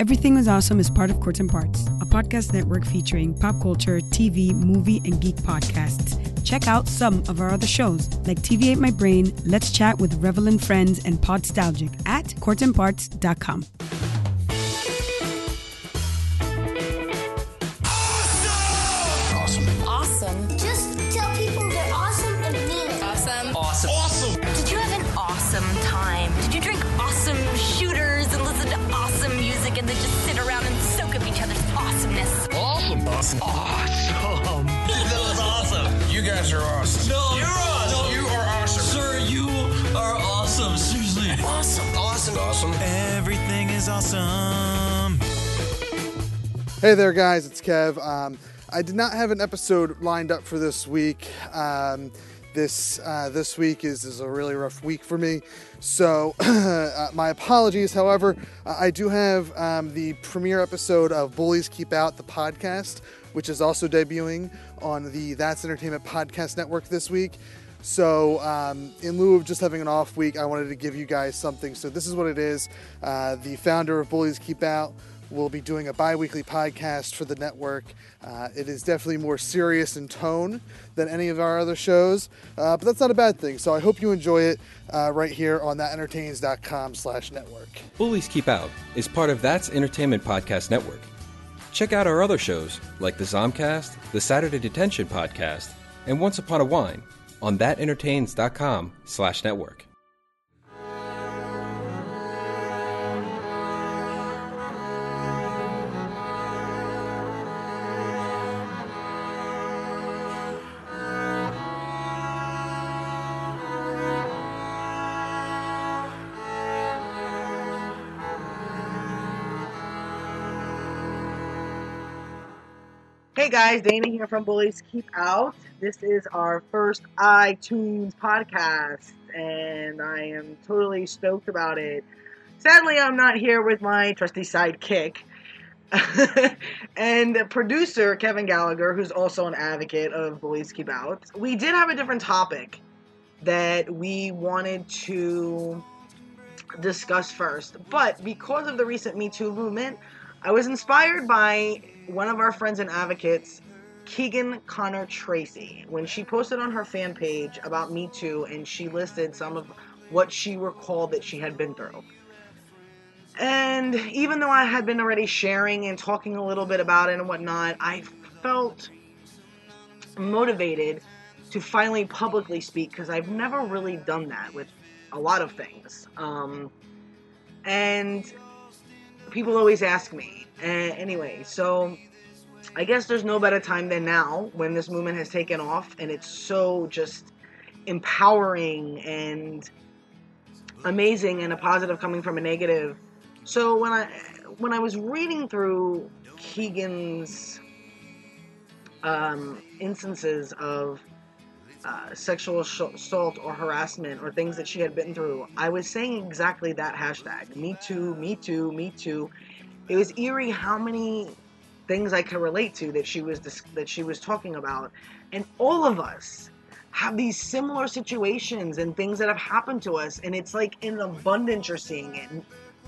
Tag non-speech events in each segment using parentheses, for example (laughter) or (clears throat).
Everything Was Awesome is part of Courts and Parts, a podcast network featuring pop culture, TV, movie, and geek podcasts. Check out some of our other shows like TV Ate My Brain, Let's Chat with Revelin Friends, and Podstalgic at courtsandparts.com. awesome. Hey there, guys. It's Kev. Um, I did not have an episode lined up for this week. Um, this uh, this week is, is a really rough week for me, so (clears throat) uh, my apologies. However, I do have um, the premiere episode of Bullies Keep Out, the podcast, which is also debuting on the That's Entertainment Podcast Network this week. So, um, in lieu of just having an off week, I wanted to give you guys something. So, this is what it is. Uh, the founder of Bullies Keep Out will be doing a bi weekly podcast for the network. Uh, it is definitely more serious in tone than any of our other shows, uh, but that's not a bad thing. So, I hope you enjoy it uh, right here on thatentertains.com slash network. Bullies Keep Out is part of That's Entertainment Podcast Network. Check out our other shows like the Zomcast, the Saturday Detention Podcast, and Once Upon a Wine on thatentertains.com slash network. Guys, Dana here from Bullies Keep Out. This is our first iTunes podcast, and I am totally stoked about it. Sadly, I'm not here with my trusty sidekick (laughs) and producer Kevin Gallagher, who's also an advocate of Bullies Keep Out. We did have a different topic that we wanted to discuss first, but because of the recent Me Too movement, I was inspired by one of our friends and advocates, Keegan Connor Tracy, when she posted on her fan page about Me Too and she listed some of what she recalled that she had been through. And even though I had been already sharing and talking a little bit about it and whatnot, I felt motivated to finally publicly speak because I've never really done that with a lot of things. Um, and people always ask me. Uh, anyway, so I guess there's no better time than now when this movement has taken off and it's so just empowering and amazing and a positive coming from a negative. So when I when I was reading through Keegan's um, instances of uh, sexual assault or harassment or things that she had been through, I was saying exactly that hashtag. Me too, me too, me too. It was eerie how many things I could relate to that she was dis- that she was talking about, and all of us have these similar situations and things that have happened to us, and it's like in abundance you're seeing it.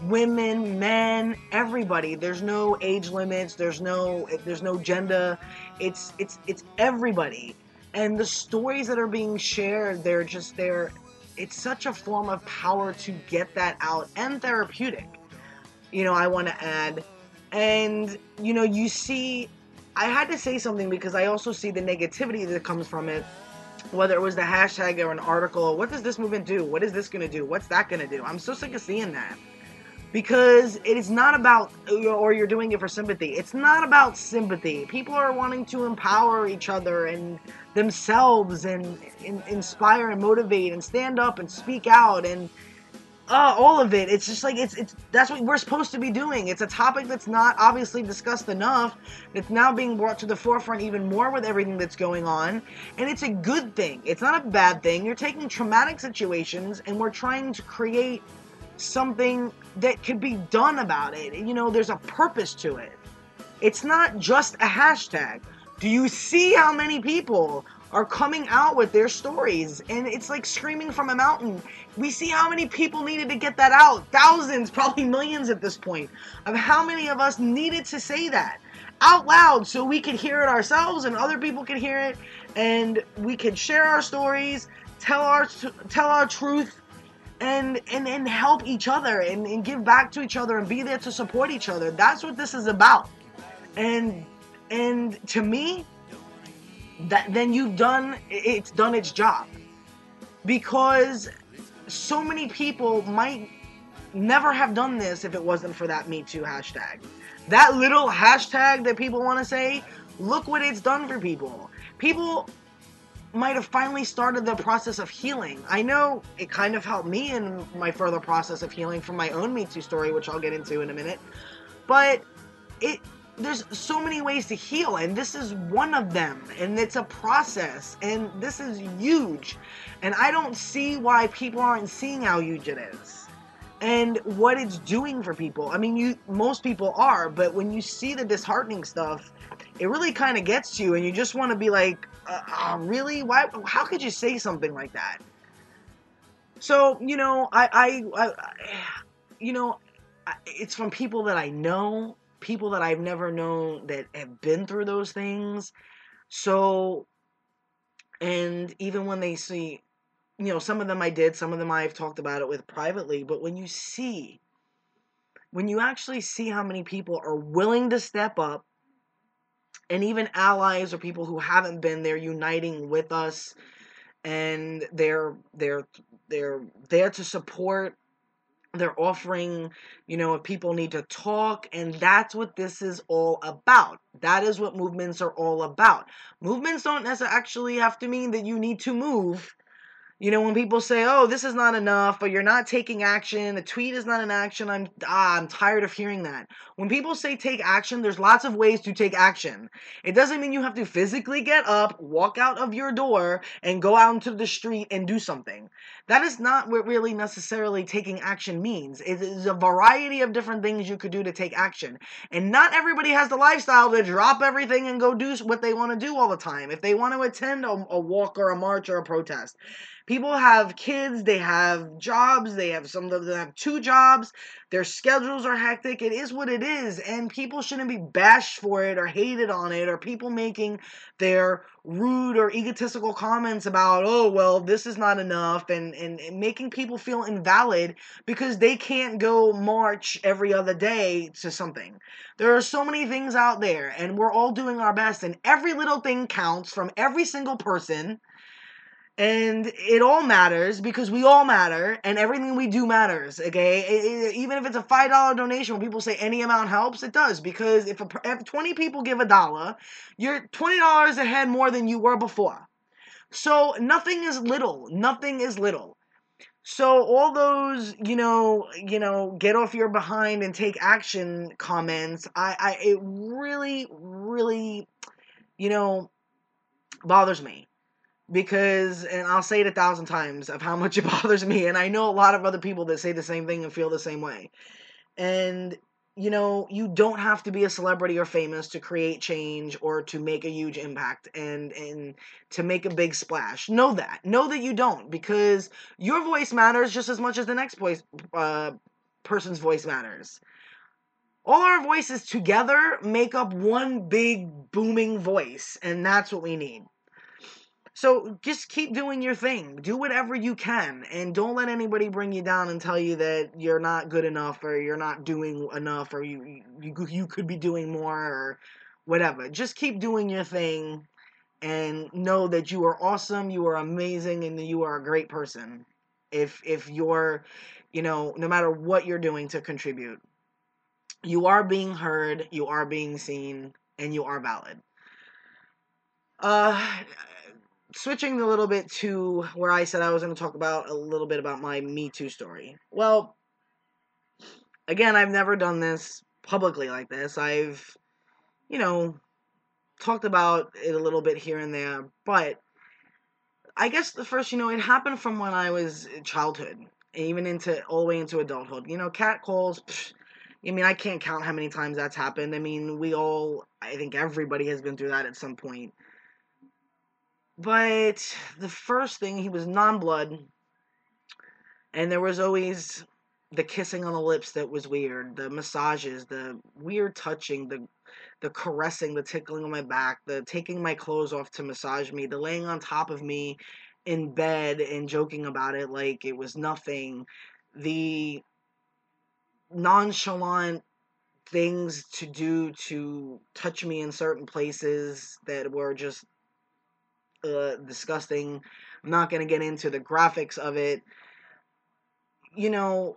Women, men, everybody. There's no age limits. There's no there's no gender. It's it's it's everybody and the stories that are being shared they're just they're it's such a form of power to get that out and therapeutic. You know i want to add and you know you see i had to say something because i also see the negativity that comes from it whether it was the hashtag or an article what does this movement do? What is this going to do? What's that going to do? I'm so sick of seeing that because it is not about or you're doing it for sympathy. It's not about sympathy. People are wanting to empower each other and themselves and, and inspire and motivate and stand up and speak out and uh, all of it. It's just like it's it's that's what we're supposed to be doing. It's a topic that's not obviously discussed enough. It's now being brought to the forefront even more with everything that's going on. And it's a good thing. It's not a bad thing. You're taking traumatic situations and we're trying to create something that could be done about it. You know, there's a purpose to it. It's not just a hashtag. Do you see how many people are coming out with their stories and it's like screaming from a mountain. We see how many people needed to get that out. Thousands, (laughs) probably millions at this point, of how many of us needed to say that out loud so we could hear it ourselves and other people could hear it and we could share our stories, tell our tell our truth and and and help each other and, and give back to each other and be there to support each other. That's what this is about. And and to me, that then you've done it's done its job because so many people might never have done this if it wasn't for that me too hashtag that little hashtag that people want to say look what it's done for people people might have finally started the process of healing. I know it kind of helped me in my further process of healing from my own me too story which i'll get into in a minute. But it there's so many ways to heal and this is one of them and it's a process and this is huge. And i don't see why people aren't seeing how huge it is and what it's doing for people. I mean you most people are but when you see the disheartening stuff it really kind of gets to you and you just want to be like uh, uh, really why how could you say something like that so you know i i, I you know it's from people that i know people that I've never known that have been through those things. So, and even when they see, you know, some of them I did, some of them I've talked about it with privately, but when you see, when you actually see how many people are willing to step up, and even allies or people who haven't been there uniting with us and they're they're they're there to support they're offering, you know, if people need to talk, and that's what this is all about. That is what movements are all about. Movements don't necessarily actually have to mean that you need to move. You know, when people say, "Oh, this is not enough," but "You're not taking action," a tweet is not an action. I'm ah, I'm tired of hearing that. When people say take action, there's lots of ways to take action. It doesn't mean you have to physically get up, walk out of your door, and go out into the street and do something. That is not what really necessarily taking action means. It is a variety of different things you could do to take action, and not everybody has the lifestyle to drop everything and go do what they want to do all the time. If they want to attend a, a walk or a march or a protest people have kids, they have jobs, they have some of them have two jobs, their schedules are hectic. It is what it is, and people shouldn't be bashed for it or hated on it, or people making their rude or egotistical comments about, oh, well, this is not enough, and, and, and making people feel invalid because they can't go march every other day to something. There are so many things out there, and we're all doing our best, and every little thing counts from every single person and it all matters because we all matter and everything we do matters okay? It, it, even if it's a five dollar donation when people say any amount helps it does. Because if, a, if 20 people give a dollar you're 20 dollars ahead more than you were before. So nothing is little. Nothing is little. So all those you know you know get off your behind and take action comments i i it really really you know bothers me because and I'll say it a thousand times of how much it (laughs) bothers me and I know a lot of other people that say the same thing and feel the same way. And you know, you don't have to be a celebrity or famous to create change or to make a huge impact and and to make a big splash. Know that. Know that you don't because your voice matters just as much as the next voice uh, person's voice matters. All our voices together make up one big booming voice and that's what we need. So just keep doing your thing. Do whatever you can and don't let anybody bring you down and tell you that you're not good enough or you're not doing enough or you you you could be doing more or whatever. Just keep doing your thing and know that you are awesome, you are amazing and you are a great person. If if you're, you know, no matter what you're doing to contribute. You are being heard, you are being seen and you are valid. Uh switching a little bit to where I said I was going to talk about a little bit about my Me Too story. Well, again, I've never done this publicly like this. I've, you know, talked about it a little bit here and there, but I guess the first, you know, it happened from when I was childhood, even into all the way into adulthood. You know, cat calls. Psh, I mean, I can't count how many times that's happened. I mean, we all, I think everybody has been through that at some point But the first thing, he was non blood. And there was always the kissing on the lips that was weird, the massages, the weird touching, the the caressing, the tickling on my back, the taking my clothes off to massage me, the laying on top of me in bed and joking about it like it was nothing, the nonchalant things to do to touch me in certain places that were just disgusting. I'm not going to get into the graphics of it. You know,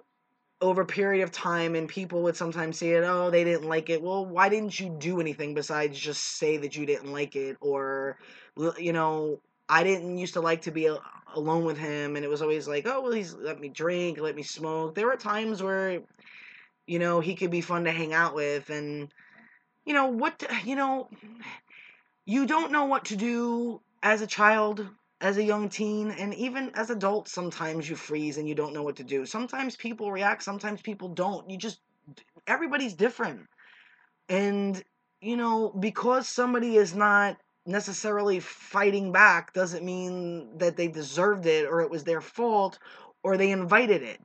over a period of time, and people would sometimes say it, oh, they didn't like it. Well, why didn't you do anything besides just say that you didn't like it? Or, you know, I didn't used to like to be alone with him, and it was always like, oh, well, he's let me drink, let me smoke. There were times where, you know, he could be fun to hang out with, and, you know, what, you know, you don't know what to do as a child as a young teen and even as adults sometimes you freeze and you don't know what to do. Sometimes people react sometimes people don't. You just everybody's different. And you know because somebody is not necessarily fighting back doesn't mean that they deserved it or it was their fault or they invited it.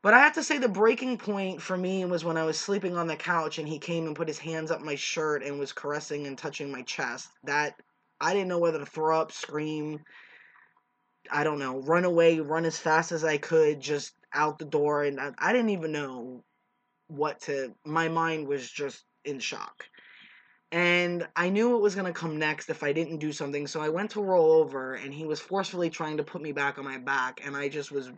But I have to say the breaking point for me was when I was sleeping on the couch and he came and put his hands up my shirt and was caressing and touching my chest. That I didn't know whether to throw up, scream, I don't know, run away, run as fast as I could, just out the door. And I, I didn't even know what to. My mind was just in shock. And I knew it was going to come next if I didn't do something. So I went to roll over, and he was forcefully trying to put me back on my back. And I just was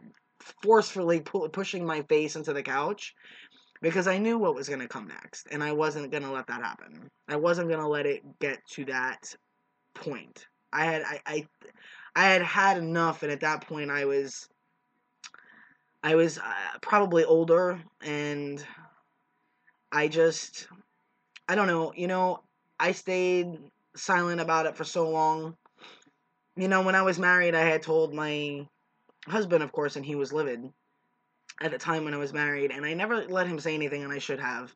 forcefully pu- pushing my face into the couch because I knew what was going to come next. And I wasn't going to let that happen. I wasn't going to let it get to that point. I had I, I I had had enough, and at that point, I was I was uh, probably older, and I just I don't know. You know, I stayed silent about it for so long. You know, when I was married, I had told my husband, of course, and he was livid at the time when I was married, and I never let him say anything, and I should have.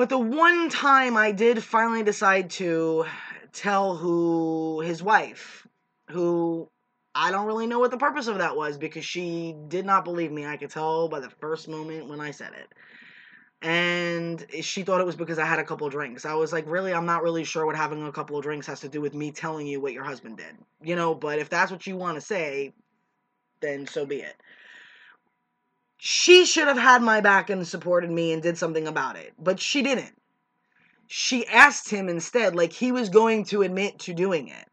But the one time I did finally decide to tell who his wife, who I don't really know what the purpose of that was because she did not believe me. I could tell by the first moment when I said it. And she thought it was because I had a couple drinks. I was like, really, I'm not really sure what having a couple of drinks has to do with me telling you what your husband did. You know, but if that's what you want to say, then so be it. She should have had my back and supported me and did something about it, but she didn't she asked him instead, like he was going to admit to doing it.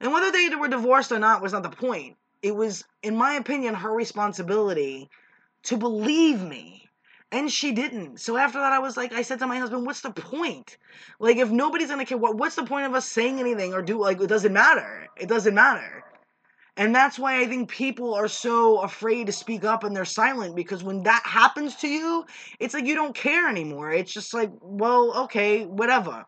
And whether they were divorced or not was not the point. It was, in my opinion, her responsibility to believe me. And she didn't. So after that, I was like, I said to my husband, what's the point? Like, if nobody's gonna care, what, what's the point of us saying anything or do, like, it doesn't matter. It doesn't matter. And that's why I think people are so afraid to speak up and they're silent because when that happens to you, it's like you don't care anymore. It's just like, well, okay, whatever.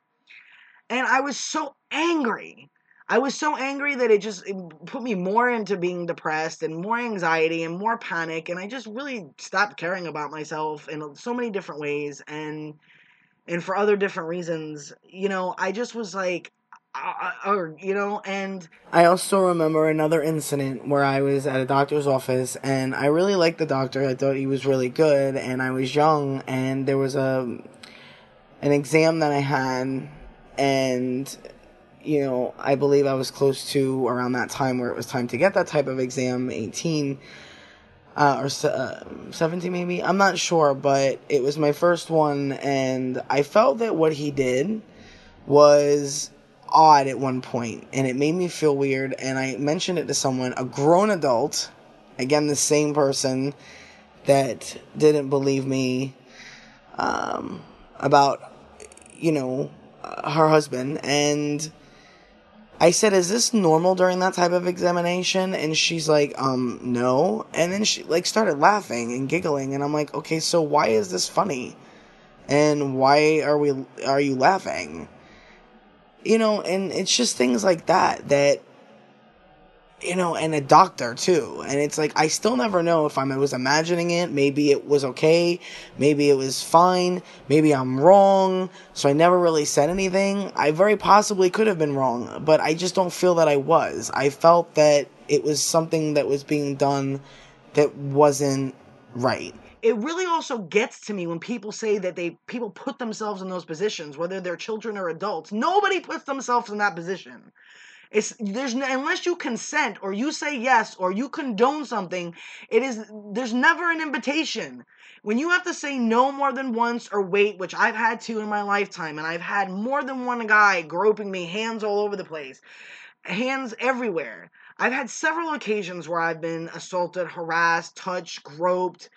And I was so angry. I was so angry that it just it put me more into being depressed and more anxiety and more panic. And I just really stopped caring about myself in so many different ways and and for other different reasons. You know, I just was like, or you know and i also remember another incident where i was at a doctor's office and i really liked the doctor. I thought he was really good and i was young and there was a an exam that i had and you know i believe i was close to around that time where it was time to get that type of exam 18 uh, or uh, 17 maybe. I'm not sure but it was my first one and i felt that what he did was odd at one point and it made me feel weird and I mentioned it to someone, a grown adult, again the same person that didn't believe me um, about you know her husband and I said, "Is this normal during that type of examination?" And she's like, "Um, no." And then she like started laughing and giggling, and I'm like, "Okay, so why is this funny? And why are we are you laughing?" You know, and it's just things like that that you know, and a doctor too. And it's like I still never know if I was imagining it. Maybe it was okay. Maybe it was fine. Maybe I'm wrong. So I never really said anything. I very possibly could have been wrong, but I just don't feel that I was. I felt that it was something that was being done that wasn't right. It really also gets to me when people say that they people put themselves in those positions whether they're children or adults nobody puts themselves in that position. It's there's unless you consent or you say yes or you condone something it is there's never an invitation. When you have to say no more than once or wait which i've had to in my lifetime and i've had more than one guy groping me hands all over the place hands everywhere. I've had several occasions where i've been assaulted harassed touched groped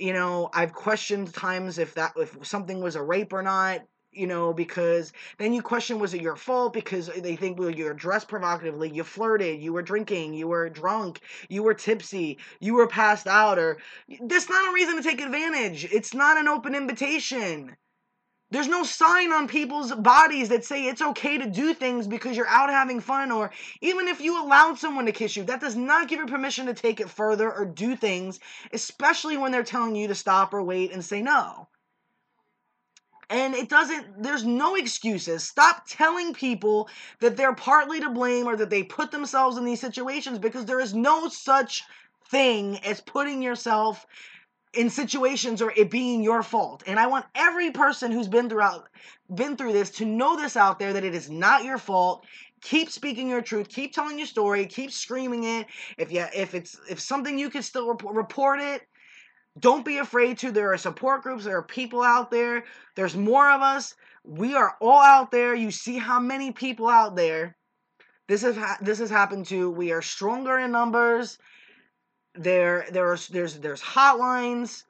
you know i've questioned times if that if something was a rape or not you know because then you question was it your fault? Because they think well you're dressed provocatively you flirted you were drinking you were drunk you were tipsy you were passed out or that's not a reason to take advantage. It's not an open invitation there's no sign on people's bodies that say it's okay to do things because you're out having fun, or even if you allowed someone to kiss you, that does not give you permission to take it further or do things, especially when they're telling you to stop or wait and say no. And it doesn't, there's no excuses. Stop telling people that they're partly to blame or that they put themselves in these situations because there is no such thing as putting yourself in situations or it being your fault. And I want every person who's been throughout been through this to know this out there that it is not your fault. Keep speaking your truth. Keep telling your story. Keep screaming it. If you if it's if something you can still report, report it. Don't be afraid to. There are support groups. There are people out there. There's more of us. We are all out there. You see how many people out there. This has ha- this has happened to. We are stronger in numbers there there are there's there's hotlines.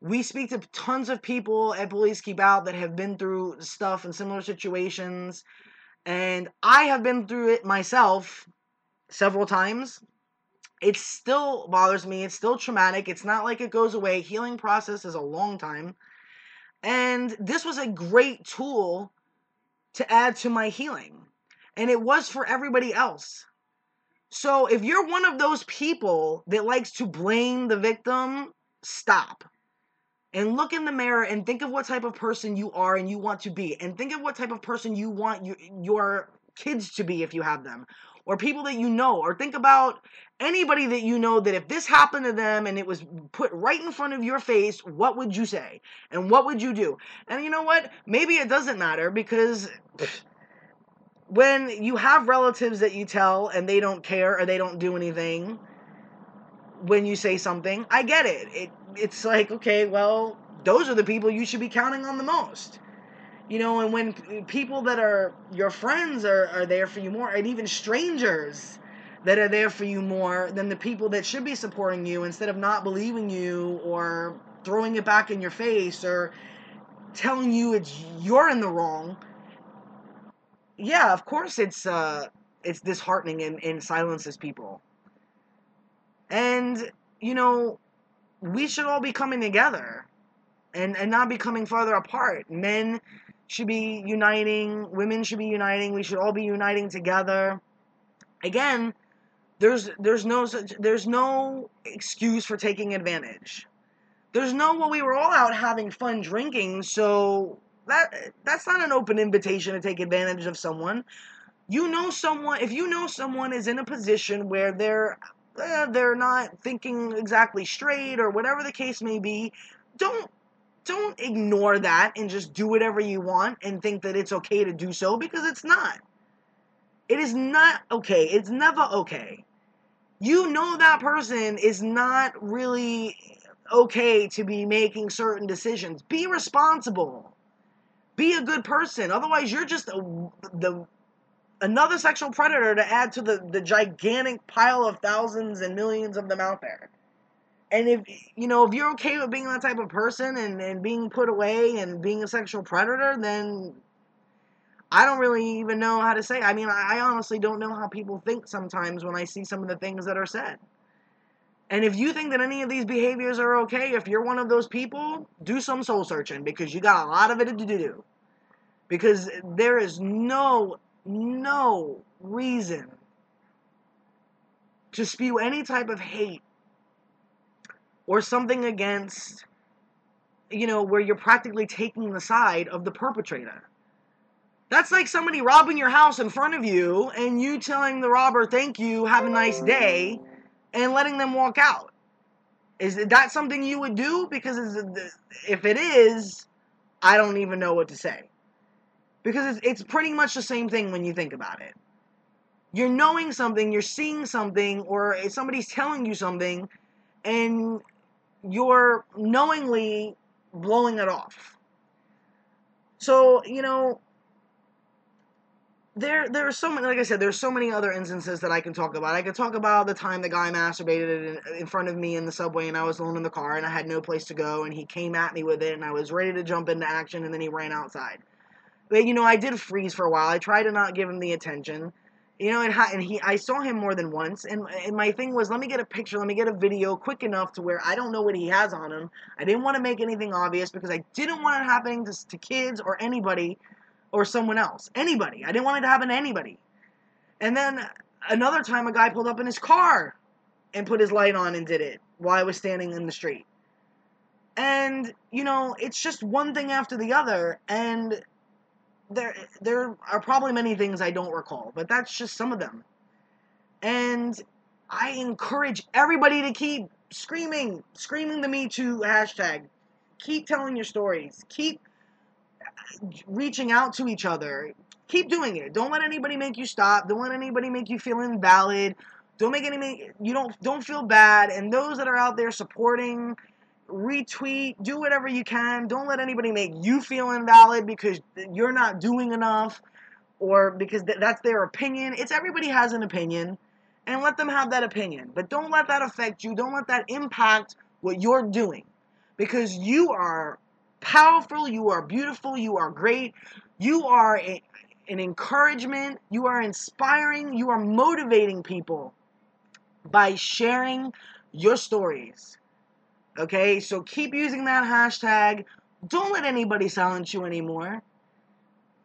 We speak to tons of people at Bullies Keep Out that have been through stuff in similar situations. And i have been through it myself several times. It still bothers me. It's still traumatic. It's not like it goes away. Healing process is a long time. And this was a great tool to add to my healing. And it was for everybody else so if you're one of those people that likes to blame the victim, stop. And look in the mirror and think of what type of person you are and you want to be. And think of what type of person you want your, your kids to be if you have them. Or people that you know. Or think about anybody that you know that if this happened to them and it was put right in front of your face, what would you say? And what would you do? And you know what? Maybe it doesn't matter because when you have relatives that you tell and they don't care or they don't do anything when you say something, I get it. It it's like, okay, well, those are the people you should be counting on the most. You know, and when people that are your friends are, are there for you more, and even strangers that are there for you more than the people that should be supporting you instead of not believing you or throwing it back in your face or telling you it's you're in the wrong yeah, of course it's uh it's disheartening and, and silences people. And, you know, we should all be coming together and, and not be coming farther apart. Men should be uniting, women should be uniting, we should all be uniting together. Again, there's there's no such there's no excuse for taking advantage. There's no well we were all out having fun drinking, so that that's not an open invitation to take advantage of someone. You know someone if you know someone is in a position where they're eh, they're not thinking exactly straight or whatever the case may be, don't don't ignore that and just do whatever you want and think that it's okay to do so because it's not. It is not okay. It's never okay. You know that person is not really okay to be making certain decisions. Be responsible. Be a good person. Otherwise, you're just a, the another sexual predator to add to the, the gigantic pile of thousands and millions of them out there. And if you know if you're okay with being that type of person and, and being put away and being a sexual predator, then I don't really even know how to say. I mean, I, I honestly don't know how people think sometimes when I see some of the things that are said. And if you think that any of these behaviors are okay, if you're one of those people, do some soul searching because you got a lot of it to do. Because there is no, no reason to spew any type of hate or something against, you know, where you're practically taking the side of the perpetrator. That's like somebody robbing your house in front of you and you telling the robber, thank you, have a nice day, and letting them walk out. Is that something you would do? Because if it is, I don't even know what to say. Because it's, it's pretty much the same thing when you think about it. You're knowing something, you're seeing something, or somebody's telling you something, and you're knowingly blowing it off. So, you know, there there are so many like I said, there's so many other instances that I can talk about. I could talk about the time the guy masturbated in, in, front of me in the subway and I was alone in the car and I had no place to go and he came at me with it and I was ready to jump into action and then he ran outside. But you know, I did freeze for a while. I tried to not give him the attention. You know, and, and he I saw him more than once and and my thing was let me get a picture, let me get a video quick enough to where I don't know what he has on him. I didn't want to make anything obvious because I didn't want it happening to, to kids or anybody or someone else. Anybody. I didn't want it to happen to anybody. And then another time, a guy pulled up in his car and put his light on and did it while I was standing in the street. And, you know, it's just one thing after the other. And there, there are probably many things I don't recall, but that's just some of them. And I encourage everybody to keep screaming, screaming the Me Too hashtag. Keep telling your stories. Keep reaching out to each other. Keep doing it. Don't let anybody make you stop. Don't let anybody make you feel invalid. Don't make any you don't don't feel bad. And those that are out there supporting, retweet, do whatever you can. Don't let anybody make you feel invalid because you're not doing enough or because th- that's their opinion. It's everybody has an opinion and let them have that opinion. But don't let that affect you. Don't let that impact what you're doing because you are powerful, you are beautiful, you are great, you are a, an encouragement, you are inspiring, you are motivating people by sharing your stories. Okay, so keep using that hashtag. Don't let anybody silence you anymore.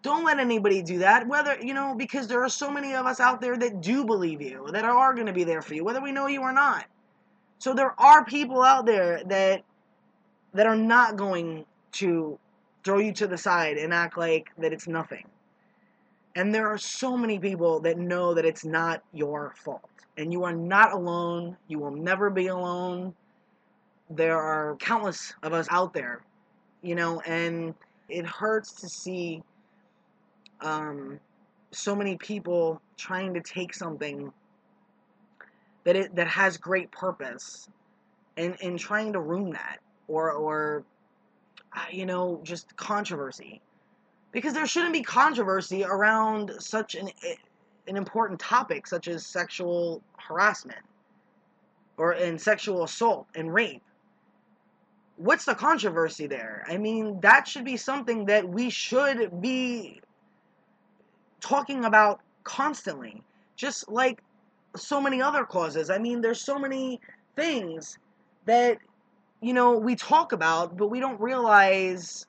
Don't let anybody do that. Whether, you know, because there are so many of us out there that do believe you, that are going to be there for you, whether we know you or not. So there are people out there that that are not going to throw you to the side and act like that it's nothing. And there are so many people that know that it's not your fault. And you are not alone. You will never be alone. There are countless of us out there, you know, and it hurts to see um, so many people trying to take something that it that has great purpose and, and trying to ruin that or or Uh, you know, just controversy. Because there shouldn't be controversy around such an, eh, an important topic such as sexual harassment or in sexual assault and rape. What's the controversy there? I mean, that should be something that we should be talking about constantly. Just like so many other causes. I mean, there's so many things that you know, we talk about, but we don't realize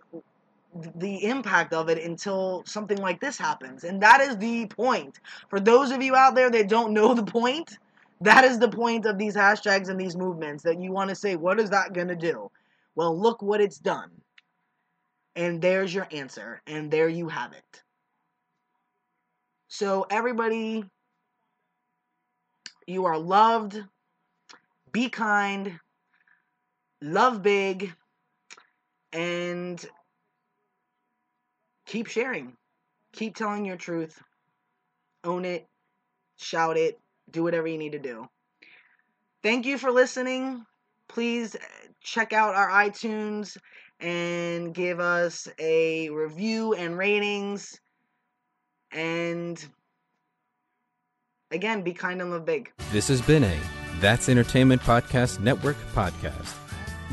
the impact of it until something like this happens. And that is the point. For those of you out there that don't know the point, that is the point of these hashtags and these movements that you want to say, what is that going to do? Well, look what it's done. And there's your answer. And there you have it. So, everybody, you are loved. Be kind love big, and keep sharing. Keep telling your truth. Own it, shout it, do whatever you need to do. Thank you for listening. Please uh, check out our iTunes and give us a review and ratings. And again, be kind and love big. This has been a That's Entertainment Podcast Network podcast.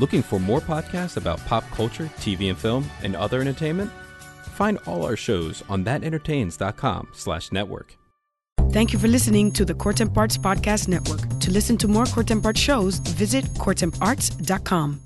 Looking for more podcasts about pop culture, TV and film, and other entertainment? Find all our shows on thatentertains.com slash network. Thank you for listening to the Court and Parts Podcast Network. To listen to more Court and Parts shows, visit courtandarts.com.